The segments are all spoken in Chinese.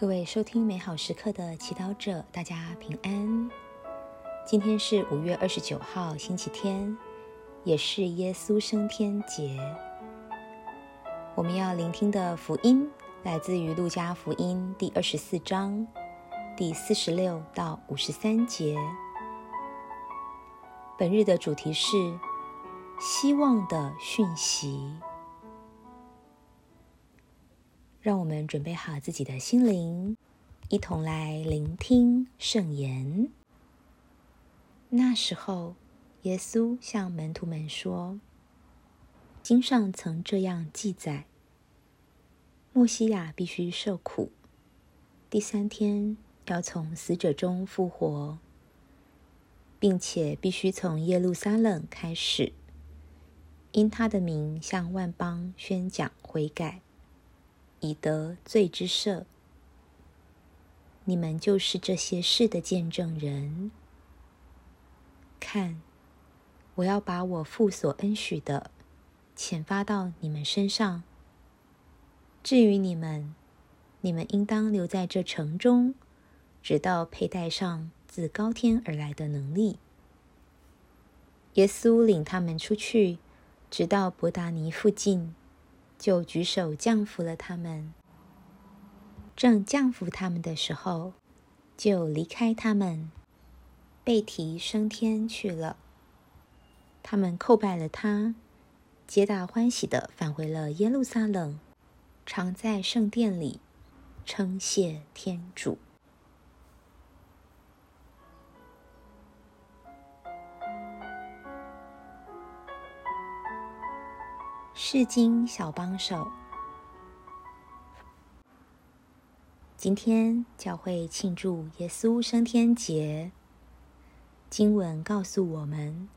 各位收听美好时刻的祈祷者，大家平安。今天是五月二十九号，星期天，也是耶稣升天节。我们要聆听的福音来自于路加福音第二十四章第四十六到五十三节。本日的主题是希望的讯息。让我们准备好自己的心灵，一同来聆听圣言。那时候，耶稣向门徒们说：“经上曾这样记载：莫西亚必须受苦，第三天要从死者中复活，并且必须从耶路撒冷开始，因他的名向万邦宣讲悔改。”以得罪之赦，你们就是这些事的见证人。看，我要把我父所恩许的遣发到你们身上。至于你们，你们应当留在这城中，直到佩戴上自高天而来的能力。耶稣领他们出去，直到伯达尼附近。就举手降服了他们。正降服他们的时候，就离开他们，背提升天去了。他们叩拜了他，皆大欢喜的返回了耶路撒冷，常在圣殿里称谢天主。世经小帮手，今天教会庆祝耶稣升天节。经文告诉我们，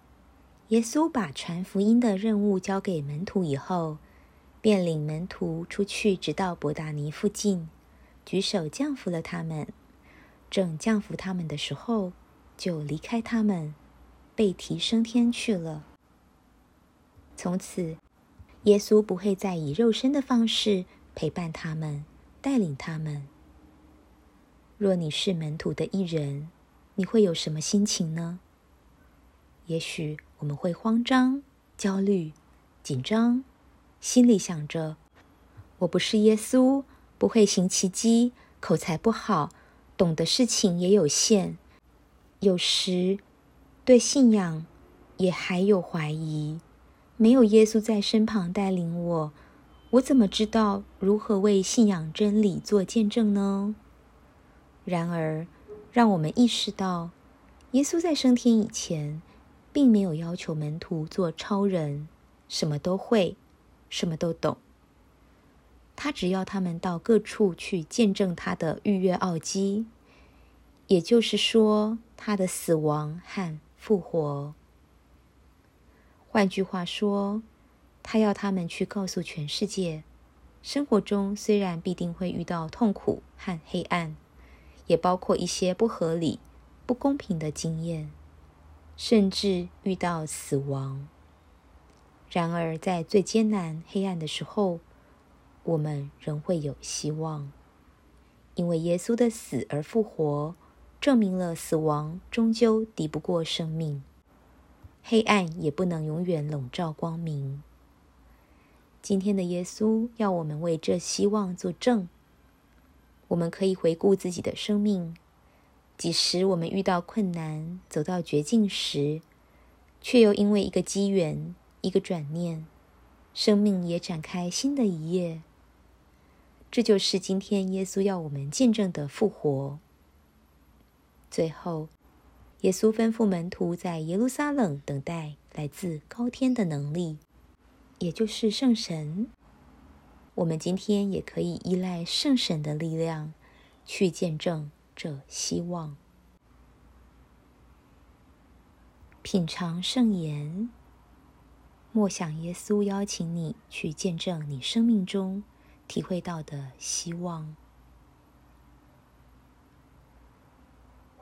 耶稣把传福音的任务交给门徒以后，便领门徒出去，直到伯达尼附近，举手降服了他们。正降服他们的时候，就离开他们，被提升天去了。从此。耶稣不会再以肉身的方式陪伴他们、带领他们。若你是门徒的一人，你会有什么心情呢？也许我们会慌张、焦虑、紧张，心里想着：“我不是耶稣，不会行奇迹，口才不好，懂的事情也有限。有时对信仰也还有怀疑。”没有耶稣在身旁带领我，我怎么知道如何为信仰真理做见证呢？然而，让我们意识到，耶稣在升天以前，并没有要求门徒做超人，什么都会，什么都懂。他只要他们到各处去见证他的逾越奥基，也就是说，他的死亡和复活。换句话说，他要他们去告诉全世界：生活中虽然必定会遇到痛苦和黑暗，也包括一些不合理、不公平的经验，甚至遇到死亡。然而，在最艰难、黑暗的时候，我们仍会有希望，因为耶稣的死而复活，证明了死亡终究敌不过生命。黑暗也不能永远笼罩光明。今天的耶稣要我们为这希望作证。我们可以回顾自己的生命，几时我们遇到困难、走到绝境时，却又因为一个机缘、一个转念，生命也展开新的一页。这就是今天耶稣要我们见证的复活。最后。耶稣吩咐门徒在耶路撒冷等待来自高天的能力，也就是圣神。我们今天也可以依赖圣神的力量，去见证这希望。品尝圣言，默想耶稣邀请你去见证你生命中体会到的希望。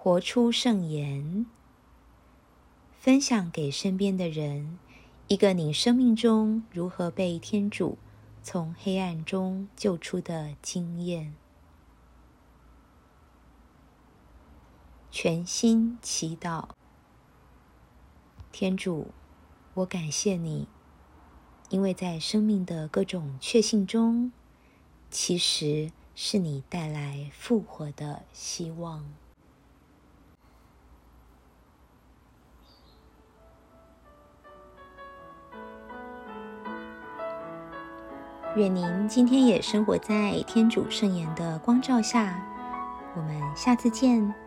活出圣言，分享给身边的人一个你生命中如何被天主从黑暗中救出的经验。全心祈祷。天主，我感谢你，因为在生命的各种确信中，其实是你带来复活的希望。愿您今天也生活在天主圣言的光照下。我们下次见。